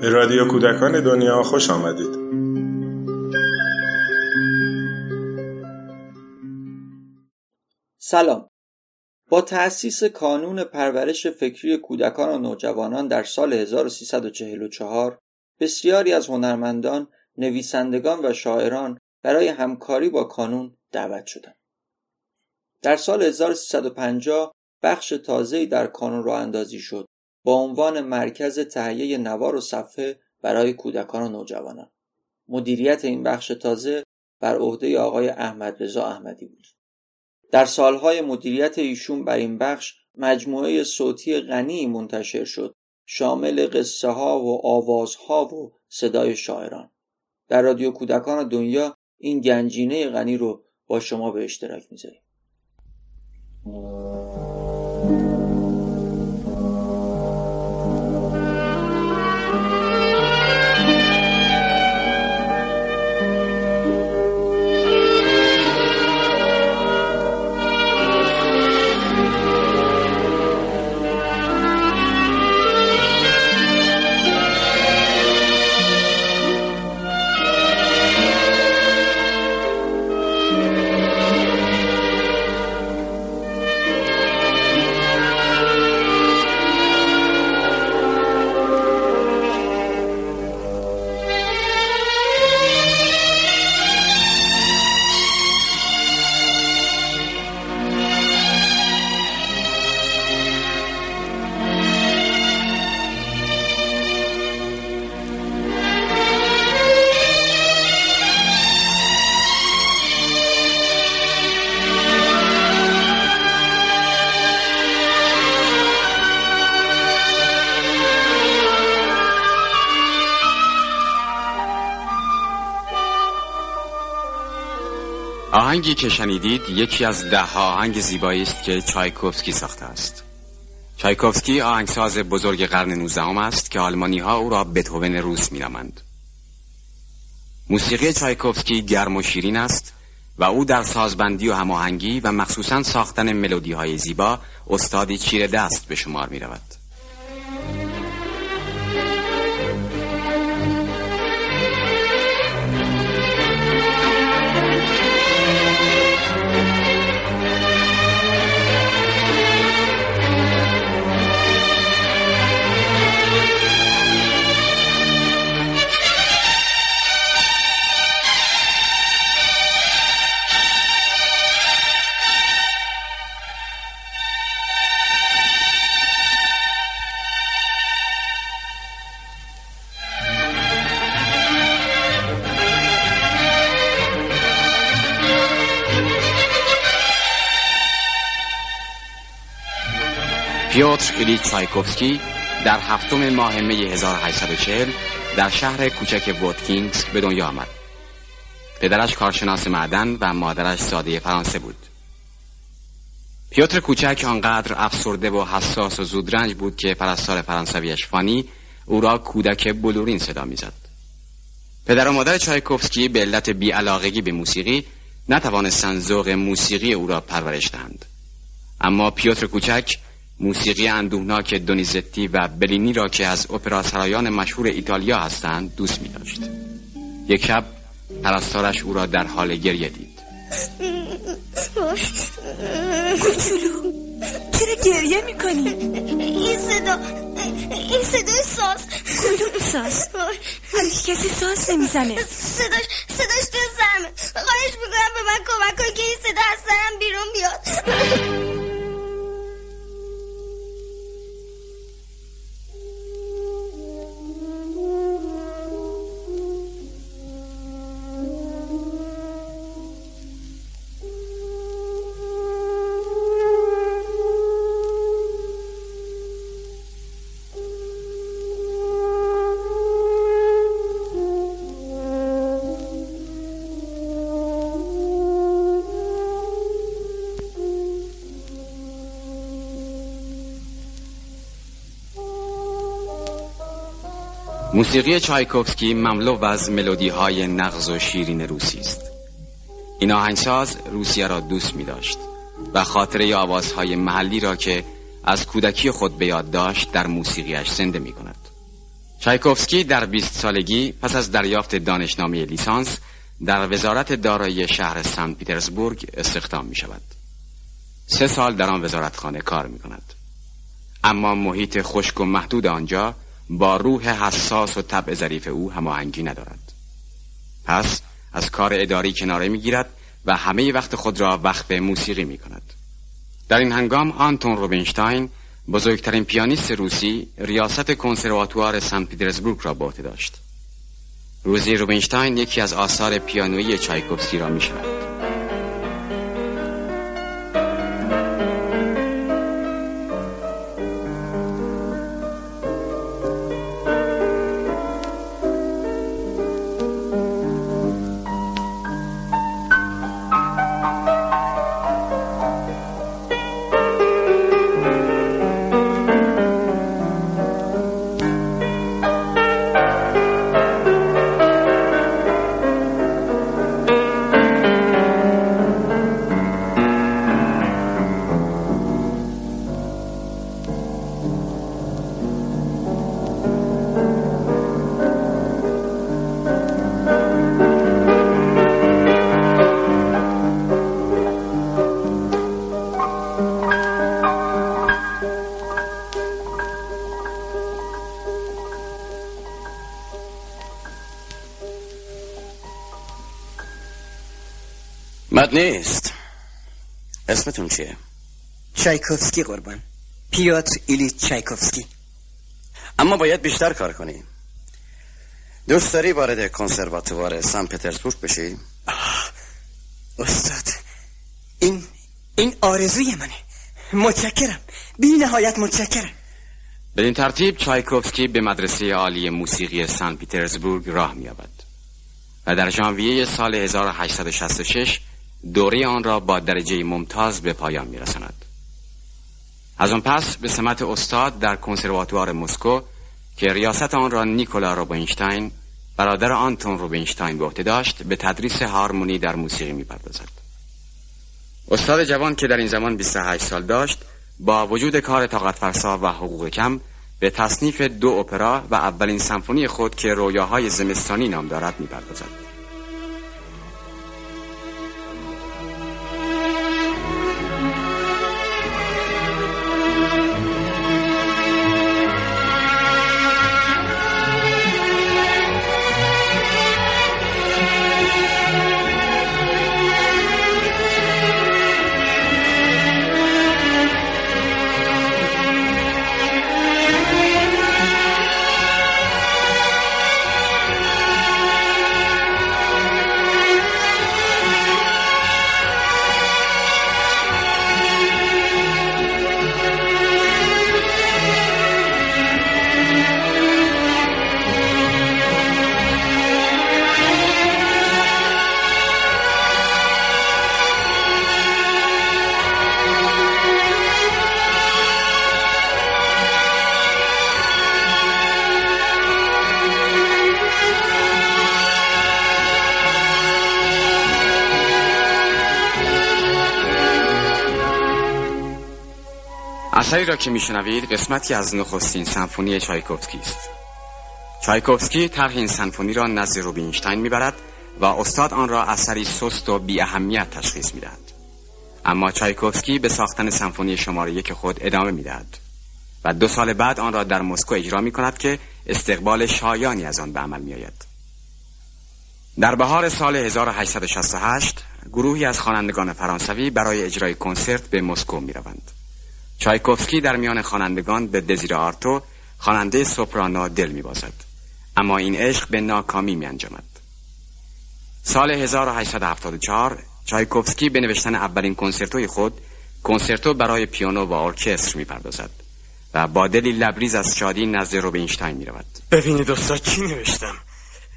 به رادیو کودکان دنیا خوش آمدید سلام با تأسیس کانون پرورش فکری کودکان و نوجوانان در سال 1344 بسیاری از هنرمندان، نویسندگان و شاعران برای همکاری با کانون دعوت شدند. در سال 1350 بخش تازه‌ای در کانون راه اندازی شد با عنوان مرکز تهیه نوار و صفحه برای کودکان و نوجوانان. مدیریت این بخش تازه بر عهده آقای احمد رضا احمدی بود. در سالهای مدیریت ایشون بر این بخش مجموعه صوتی غنی منتشر شد شامل قصه ها و آوازها و صدای شاعران در رادیو کودکان دنیا این گنجینه غنی رو با شما به اشتراک می‌ذاریم 嗯。嗯 آهنگی که شنیدید یکی از ده آهنگ زیبایی است که چایکوفسکی ساخته است چایکوفسکی آهنگساز بزرگ قرن 19 است که آلمانی ها او را بتوون روس نامند موسیقی چایکوفسکی گرم و شیرین است و او در سازبندی و هماهنگی و مخصوصا ساختن ملودی های زیبا استادی چیر دست به شمار می رود. چایکوفسکی در هفتم ماه می 1840 در شهر کوچک وودکینگز به دنیا آمد. پدرش کارشناس معدن و مادرش ساده فرانسه بود. پیوتر کوچک آنقدر افسرده و حساس و زودرنج بود که پرستار فرانسویش فانی او را کودک بلورین صدا می‌زد. پدر و مادر چایکوفسکی به علت بیعلاقگی به موسیقی نتوانستند ذوق موسیقی او را پرورش دهند. اما پیوتر کوچک موسیقی اندوهناک دونیزتی و بلینی را که از اپرا سرایان مشهور ایتالیا هستند دوست می داشت یک شب پرستارش او را در حال گریه دید. کوچولو چرا گریه می‌کنی؟ این صدا این صدای ساز. کدوم ساز؟ هر کسی ساز نمی‌زنه. صداش صداش تو سرمه خواهش می‌کنم به من کمک کن که این صدا از سرم بیرون بیاد. موسیقی چایکوفسکی مملو از ملودی های نغز و شیرین روسی است این آهنگساز روسیه را دوست می داشت و خاطره آوازهای محلی را که از کودکی خود به یاد داشت در موسیقیش زنده می کند. چایکوفسکی در 20 سالگی پس از دریافت دانشنامه لیسانس در وزارت دارایی شهر سن پیترزبورگ استخدام می شود. سه سال در آن وزارتخانه کار می کند. اما محیط خشک و محدود آنجا با روح حساس و طبع ظریف او هماهنگی ندارد. پس از کار اداری کناره می گیرد و همه وقت خود را وقف موسیقی می کند. در این هنگام آنتون روبینشتاین بزرگترین پیانیست روسی ریاست کنسرواتوار سن پیترزبورگ را به عهده داشت. روزی روبینشتاین یکی از آثار پیانویی چایکوفسکی را می بد نیست. اسمتون چیه؟ چایکوفسکی قربان. پیاتر ایلی چایکوفسکی. اما باید بیشتر کار کنی دوست داری وارد کنسرواتوار سن پترزبورگ بشی؟ استاد. این این آرزوی منه. متشکرم. بی نهایت متشکرم. این ترتیب چایکوفسکی به مدرسه عالی موسیقی سن پیترزبورگ راه مییابد. و در ژانویه سال 1866 دوره آن را با درجه ممتاز به پایان میرساند. از آن پس به سمت استاد در کنسرواتوار مسکو که ریاست آن را نیکولا روبینشتاین برادر آنتون روبینشتاین به عهده داشت به تدریس هارمونی در موسیقی می‌پردازد. استاد جوان که در این زمان 28 سال داشت با وجود کار طاقت فرسا و حقوق کم به تصنیف دو اپرا و اولین سمفونی خود که رویاهای زمستانی نام دارد می‌پردازد. اثری را که میشنوید قسمتی از نخستین سمفونی چایکوفسکی است چایکوفسکی طرح این سمفونی را نزد روبینشتاین می‌برد و استاد آن را اثری سست و بی اهمیت تشخیص می‌دهد اما چایکوفسکی به ساختن سمفونی شماره یک خود ادامه می‌دهد و دو سال بعد آن را در مسکو اجرا می کند که استقبال شایانی از آن به عمل می آید. در بهار سال 1868 گروهی از خوانندگان فرانسوی برای اجرای کنسرت به مسکو می روند. چایکوفسکی در میان خوانندگان به دزیر آرتو خواننده سوپرانا دل میبازد. اما این عشق به ناکامی می انجامد. سال 1874 چایکوفسکی به نوشتن اولین کنسرتوی خود کنسرتو برای پیانو و ارکستر می‌پردازد و با دلی لبریز از شادی نزد روبینشتاین می رود ببینید استاد چی نوشتم؟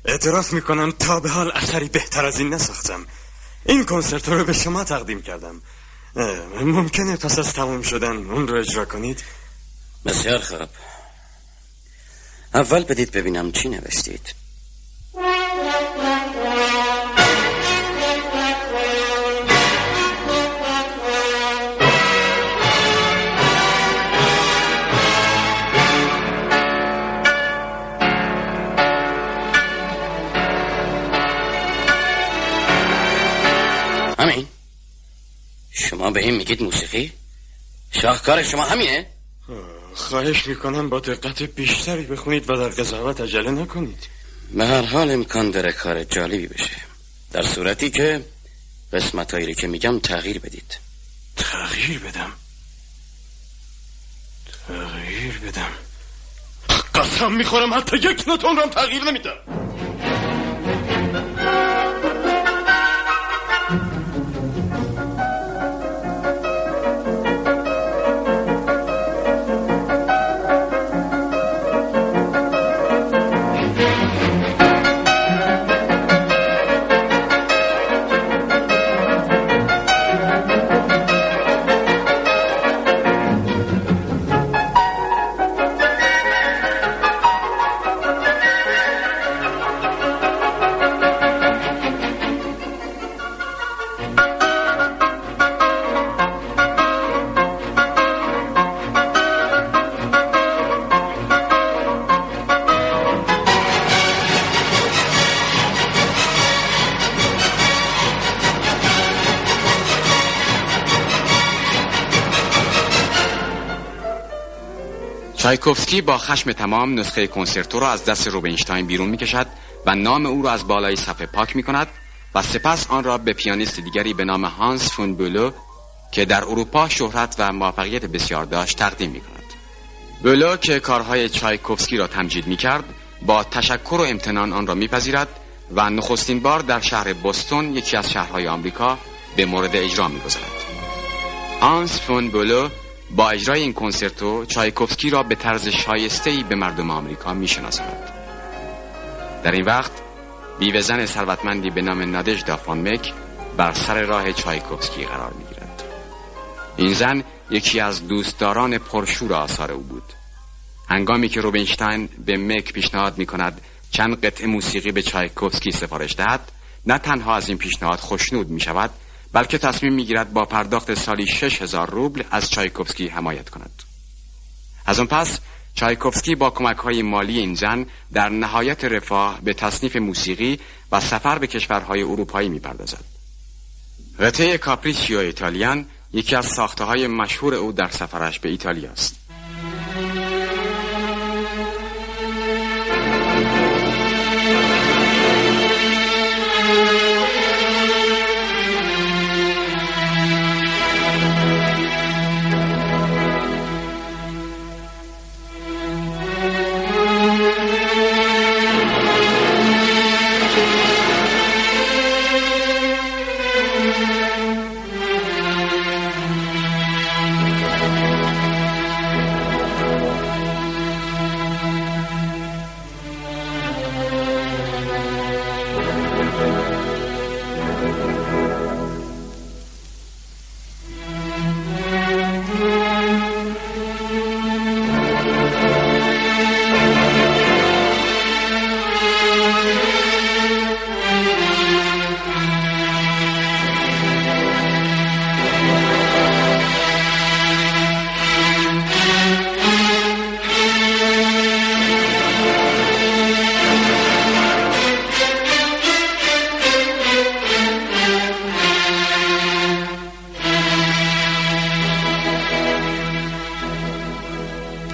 اعتراف می‌کنم تا به حال اثری بهتر از این نساختم. این کنسرتو رو به شما تقدیم کردم. ممکنه پس از تموم شدن اون رو اجرا کنید؟ بسیار خوب. اول بدید ببینم چی نوشتید. شما به این میگید موسیقی؟ شاهکار شما همینه؟ خواهش می‌کنم با دقت بیشتری بخونید و در قضاوت عجله نکنید. به هر حال امکان داره کار جالبی بشه. در صورتی که قسمت که میگم تغییر بدید. تغییر بدم. تغییر بدم. قسم می‌خورم حتی یک نوتون رو تغییر نمیدم. چایکوفسکی با خشم تمام نسخه کنسرتو را از دست روبینشتاین بیرون می کشد و نام او را از بالای صفحه پاک می کند و سپس آن را به پیانیست دیگری به نام هانس فون بولو که در اروپا شهرت و موفقیت بسیار داشت تقدیم می کند. بولو که کارهای چایکوفسکی را تمجید می کرد با تشکر و امتنان آن را میپذیرد و نخستین بار در شهر بوستون یکی از شهرهای آمریکا به مورد اجرا می‌گذارد. هانس فون بولو با اجرای این کنسرتو چایکوفسکی را به طرز شایسته‌ای به مردم آمریکا میشناساند. در این وقت بیوه زن ثروتمندی به نام نادژدا فون مک بر سر راه چایکوفسکی قرار می‌گیرد. این زن یکی از دوستداران پرشور آثار او بود. هنگامی که روبینشتاین به مک پیشنهاد می کند چند قطعه موسیقی به چایکوفسکی سفارش دهد نه تنها از این پیشنهاد خوشنود می شود بلکه تصمیم می‌گیرد با پرداخت سالی شش هزار روبل از چایکوفسکی حمایت کند. از آن پس چایکوفسکی با کمک های مالی این زن در نهایت رفاه به تصنیف موسیقی و سفر به کشورهای اروپایی می‌پردازد. قطعه کاپریچیو ایتالیان یکی از ساخته های مشهور او در سفرش به ایتالیا است.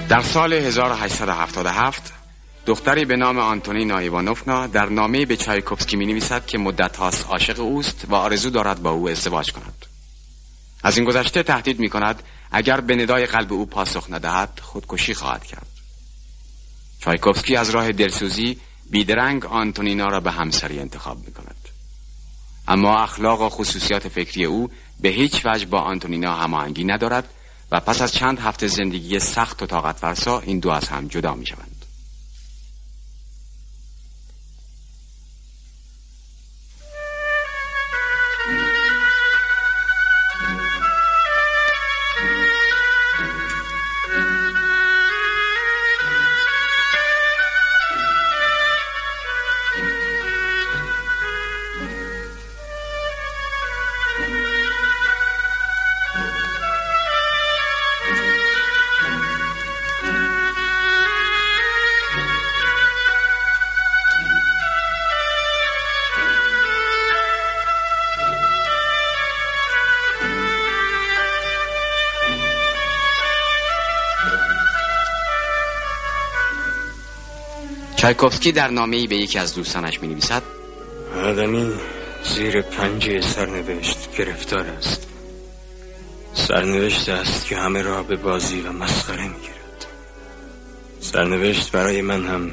در سال 1877 دختری به نام آنتونینا ایوانوفنا در نامه به چایکوفسکی می نویسد که مدت هاست عاشق اوست و آرزو دارد با او ازدواج کند. از این گذشته تهدید می کند اگر به ندای قلب او پاسخ ندهد خودکشی خواهد کرد. چایکوفسکی از راه دلسوزی بیدرنگ آنتونینا را به همسری انتخاب می کند اما اخلاق و خصوصیات فکری او به هیچ وجه با آنتونینا هماهنگی ندارد و پس از چند هفته زندگی سخت و طاقت فرسا این دو از هم جدا می شوند. چایکوفسکی در نامه‌ای به یکی از دوستانش می نویسد آدمی زیر پنجه سرنوشت گرفتار است. سرنوشت است که همه را به بازی و مسخره می‌گیرد. سرنوشت برای من هم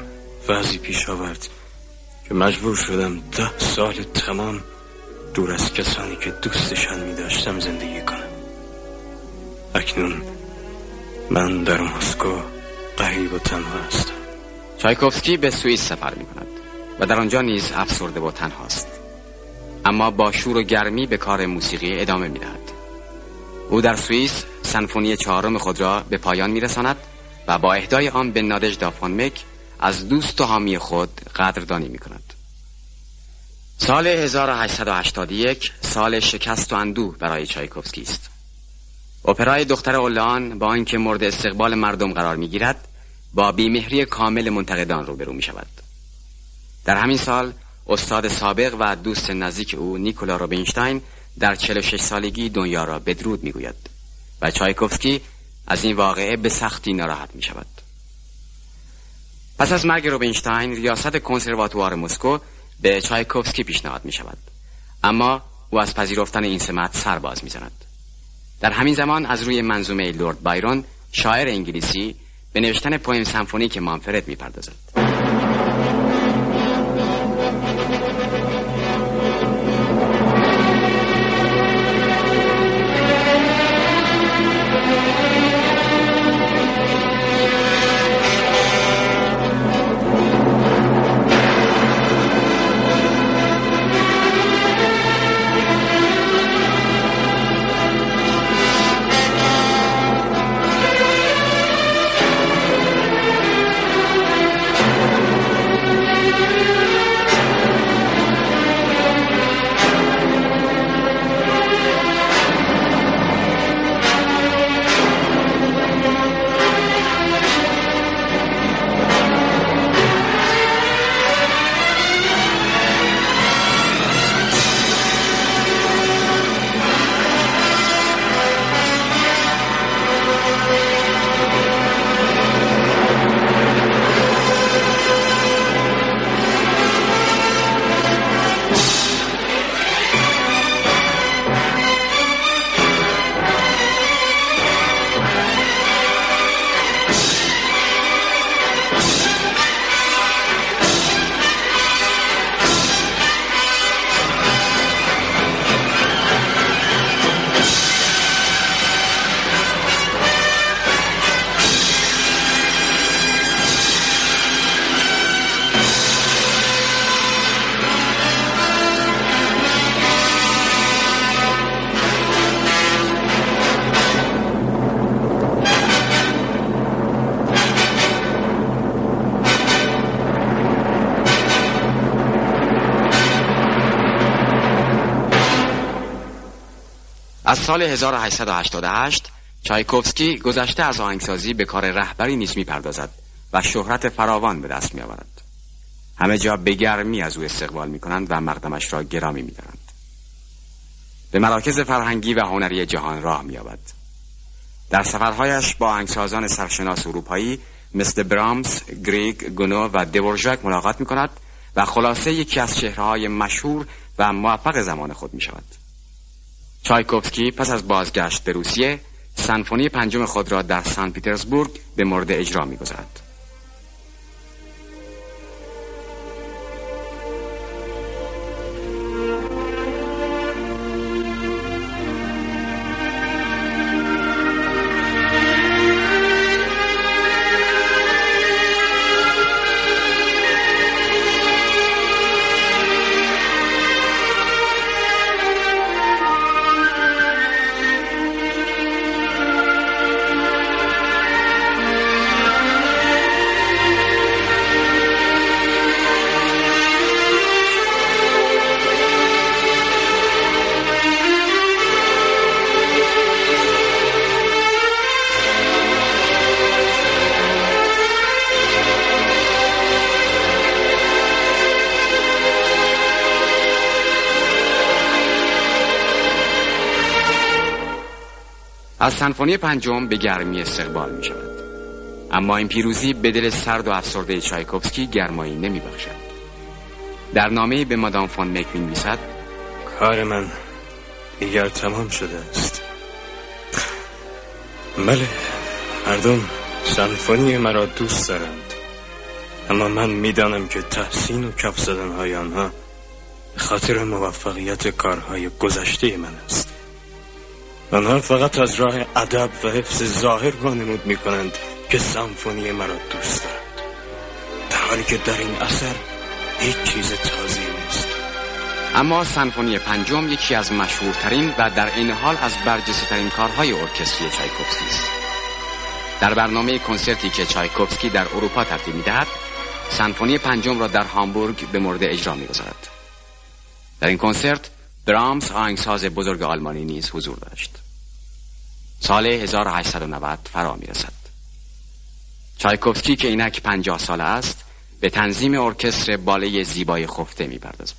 وضعی پیش آورد که مجبور شدم ده سال تمام دور از کسانی که دوستشان می داشتم زندگی کنم. اکنون من در مسکو قریب و تنها هستم. چایکوفسکی به سوئیس سفر می کند و در آنجا نیز افسرده و تنهاست اما با شور و گرمی به کار موسیقی ادامه می دهد. او در سوئیس سنفونی چهارم خود را به پایان می رساند و با اهدای آن به نادژ دافون مک از دوست و حامی خود قدردانی می کند. سال 1881 سال شکست و اندوه برای چایکوفسکی است. اپرای دختر اولان با اینکه مورد استقبال مردم قرار می گیرد با بیمهری کامل منتقدان روبرو می شود. در همین سال استاد سابق و دوست نزدیک او نیکولا روبینشتاین در 46 سالگی دنیا را بدرود می گوید و چایکوفسکی از این واقعه به سختی ناراحت می شود. پس از مرگ روبینشتاین ریاست کنسرواتوار مسکو به چایکوفسکی پیشنهاد می شود اما او از پذیرفتن این سمت سر باز می زند. در همین زمان از روی منظومه لورد بایرون شاعر انگلیسی به نوشتن پویم سمفونیک مانفرد می از سال 1888 چایکوفسکی گذشته از آهنگسازی به کار رهبری نیز می‌پردازد و شهرت فراوان به دست میآورد همه جا به گرمی از او استقبال می کنند و مردمش را گرامی می دارند. به مراکز فرهنگی و هنری جهان راه می در سفرهایش با آهنگسازان سرشناس اروپایی مثل برامس، گریگ، گونو و دورژاک ملاقات می کند و خلاصه یکی از چهرههای مشهور و موفق زمان خود می شود. چایکوفسکی پس از بازگشت به روسیه سنفونی پنجم خود را در سن پیترزبورگ به مورد اجرا می‌گذارد. از سنفونی پنجم به گرمی استقبال می شود اما این پیروزی به دل سرد و افسرده چایکوفسکی گرمایی نمی بخشد در نامه به مادام فون مک می کار من دیگر تمام شده است. بله مردم سمفونی مرا دوست دارند. اما من می‌دانم که تحسین و کف زدن های آنها خاطر موفقیت کارهای گذشته من است. آنها فقط از راه ادب و حفظ ظاهر وانمود می کنند که سمفونی مرا دوست دارد. در حالی که در این اثر هیچ چیز تازه نیست. اما سمفونی پنجم یکی از مشهورترین و در این حال از برجسته ترین کارهای ارکستری چایکوفسکی است. در برنامه کنسرتی که چایکوفسکی در اروپا ترتیب می‌دهد سمفونی پنجم را در هامبورگ به مورد اجرا می‌گذارد. در این کنسرت برامس آهنگساز بزرگ آلمانی نیز حضور داشت. سال 1890 فرا می‌رسد. چایکوفسکی که اینک پنجاه ساله است به تنظیم ارکستر باله زیبای خفته می‌پردازد.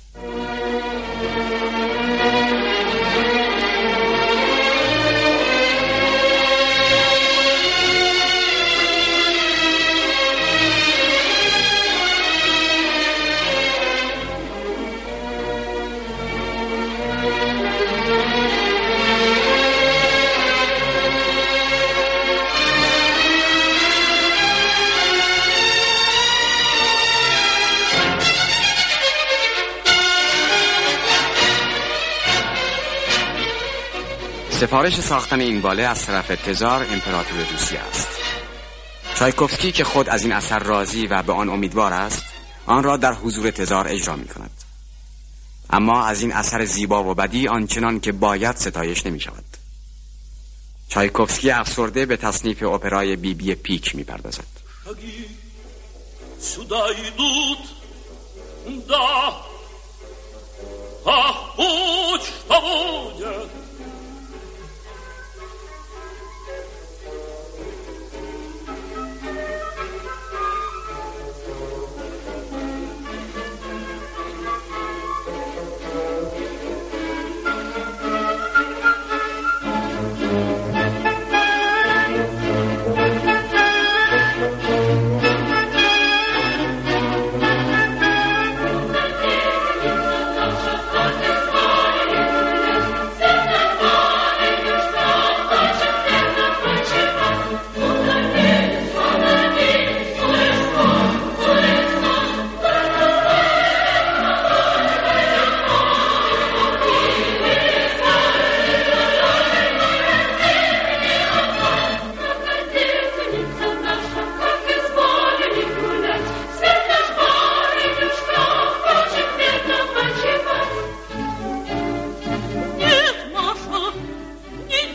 سفارش ساختن این باله از طرف تزار امپراتور روسیه است. چایکوفسکی که خود از این اثر راضی و به آن امیدوار است آن را در حضور تزار اجرا می کند اما از این اثر زیبا و بدی آنچنان که باید ستایش نمی شود چایکوفسکی افسرده به تصنیف اپرای بی بی پیک می پردازد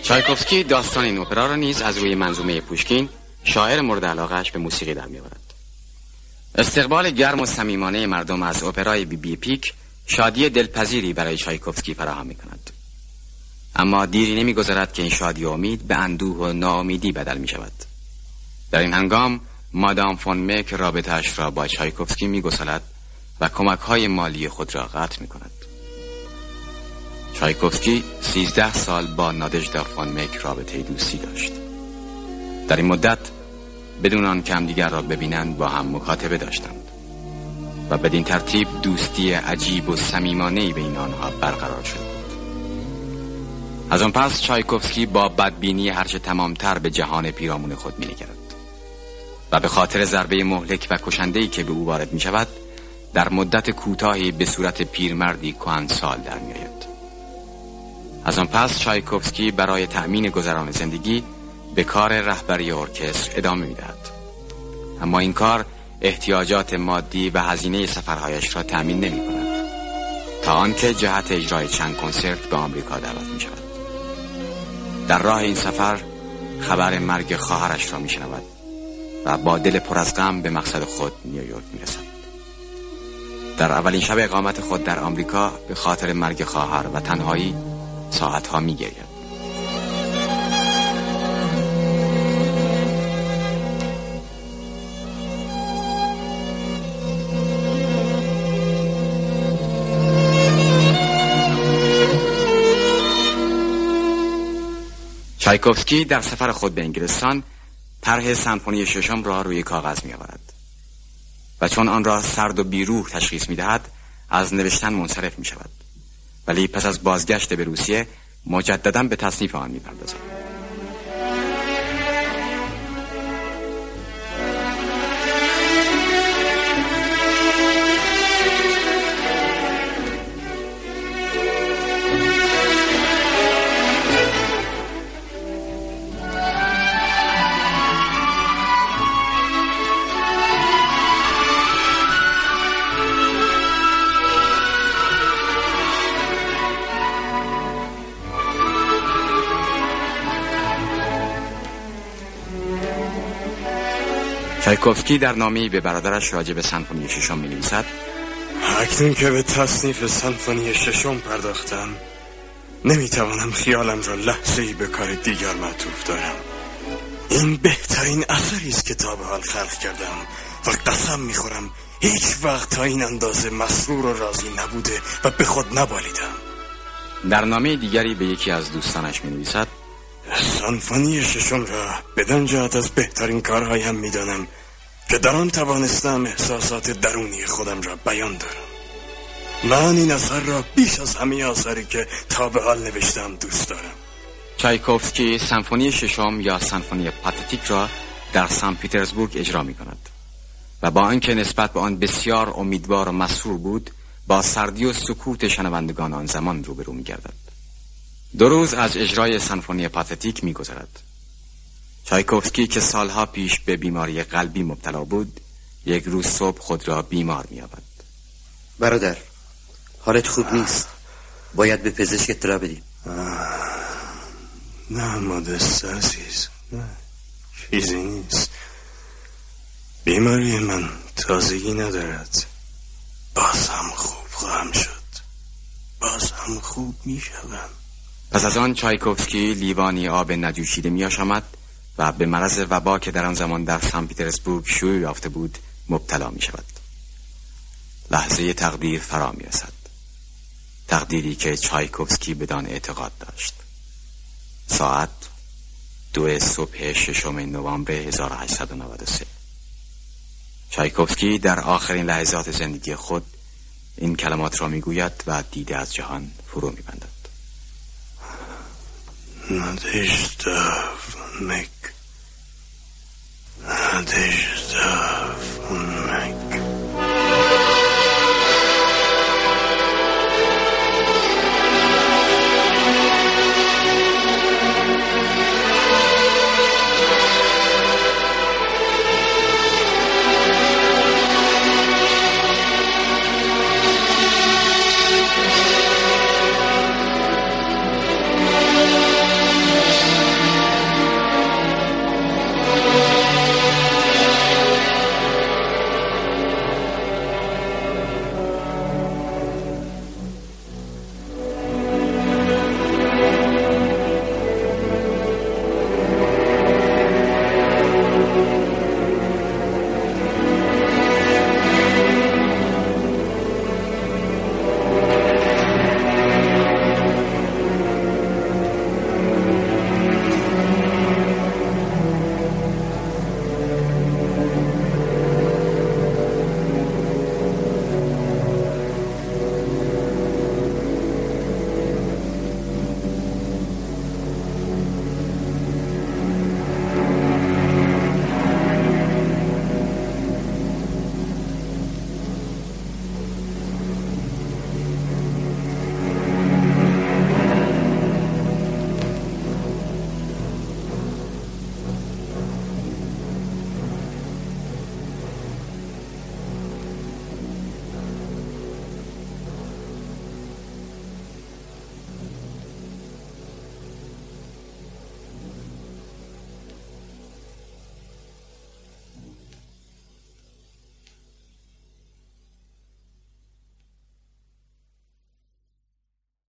چایکوفسکی داستان این اپرا را نیز از روی منظومه پوشکین شاعر مورد علاقهش به موسیقی در میآورد. استقبال گرم و صمیمانه مردم از اپرای بی بی پیک شادی دلپذیری برای چایکوفسکی فراهم می کند اما دیری نمیگذرد که این شادی و امید به اندوه و ناامیدی بدل می شود در این هنگام مادام فون مک رابطهاش را با چایکوفسکی می و کمک های مالی خود را قطع می کند چایکوفسکی سیزده سال با نادژدا فون مک رابطه دوستی داشت. در این مدت بدون آن کم دیگر را ببینند با هم مکاتبه داشتند و بدین ترتیب دوستی عجیب و صمیمانه‌ای بین آنها برقرار شد. از آن پس چایکوفسکی با بدبینی هرچه تمامتر به جهان پیرامون خود مینگرد و به خاطر ضربه مهلک و کشنده‌ای که به او وارد می شود در مدت کوتاهی به صورت پیرمردی سال در میآید از آن پس چایکوفسکی برای تأمین گذران زندگی به کار رهبری ارکستر ادامه می‌دهد. اما این کار احتیاجات مادی و هزینه سفرهایش را تأمین نمی کند تا آنکه جهت اجرای چند کنسرت به آمریکا دعوت می شود در راه این سفر خبر مرگ خواهرش را می شنود و با دل پر از غم به مقصد خود نیویورک می رسد در اولین شب اقامت خود در آمریکا به خاطر مرگ خواهر و تنهایی ساعتها می گرید. چایکوفسکی در سفر خود به انگلستان طرح سمفونی ششم را روی کاغذ می آورد و چون آن را سرد و بیروح تشخیص می دهد از نوشتن منصرف می شود ولی پس از بازگشت به روسیه مجددا به تصنیف آن می چایکوفسکی در نامی به برادرش راجع به سنفونی ششم می نویسد اکنون که به تصنیف سنفونی ششم پرداختم نمی‌توانم خیالم را لحظه ای به کار دیگر معطوف دارم. این بهترین اثری است که تا به حال خلق کردم و قسم می‌خورم هیچ وقت تا این اندازه مسرور و راضی نبوده و به خود نبالیدم. در نامه دیگری به یکی از دوستانش می نویسد سانفانی ششم را بدن جهت از بهترین کارهایم می‌دانم که در آن توانستم احساسات درونی خودم را بیان دارم. من این اثر را بیش از همه آثاری که تا به حال نوشتم دوست دارم. چایکوفسکی سمفونی ششم یا سمفونی پاتتیک را در سن پیترزبورگ اجرا می کند و با آنکه نسبت به آن بسیار امیدوار و مسرور بود با سردی و سکوت شنوندگان آن زمان روبرو می گردد. دو روز از اجرای سنفونی پاتتیک می گذرد. چایکوفسکی که سالها پیش به بیماری قلبی مبتلا بود یک روز صبح خود را بیمار می آبد. برادر حالت خوب نیست. باید به پزشک اطلاع بدیم. نه مادست عزیز. نه چیزی نیست. بیماری من تازگی ندارد. باز هم خوب خواهم شد. باز هم خوب می شدم. پس از آن چایکوفسکی لیوانی آب نجوشیده می آشامد و به مرض وبا که در آن زمان در سن پیترزبورگ شوی یافته بود مبتلا می شود لحظه تقدیر فرا می رسد تقدیری که چایکوفسکی بدان اعتقاد داشت. ساعت دو صبح ششم نوامبر 1893 چایکوفسکی در آخرین لحظات زندگی خود این کلمات را می گوید و دیده از جهان فرو میبندد. ندشتف make надежда.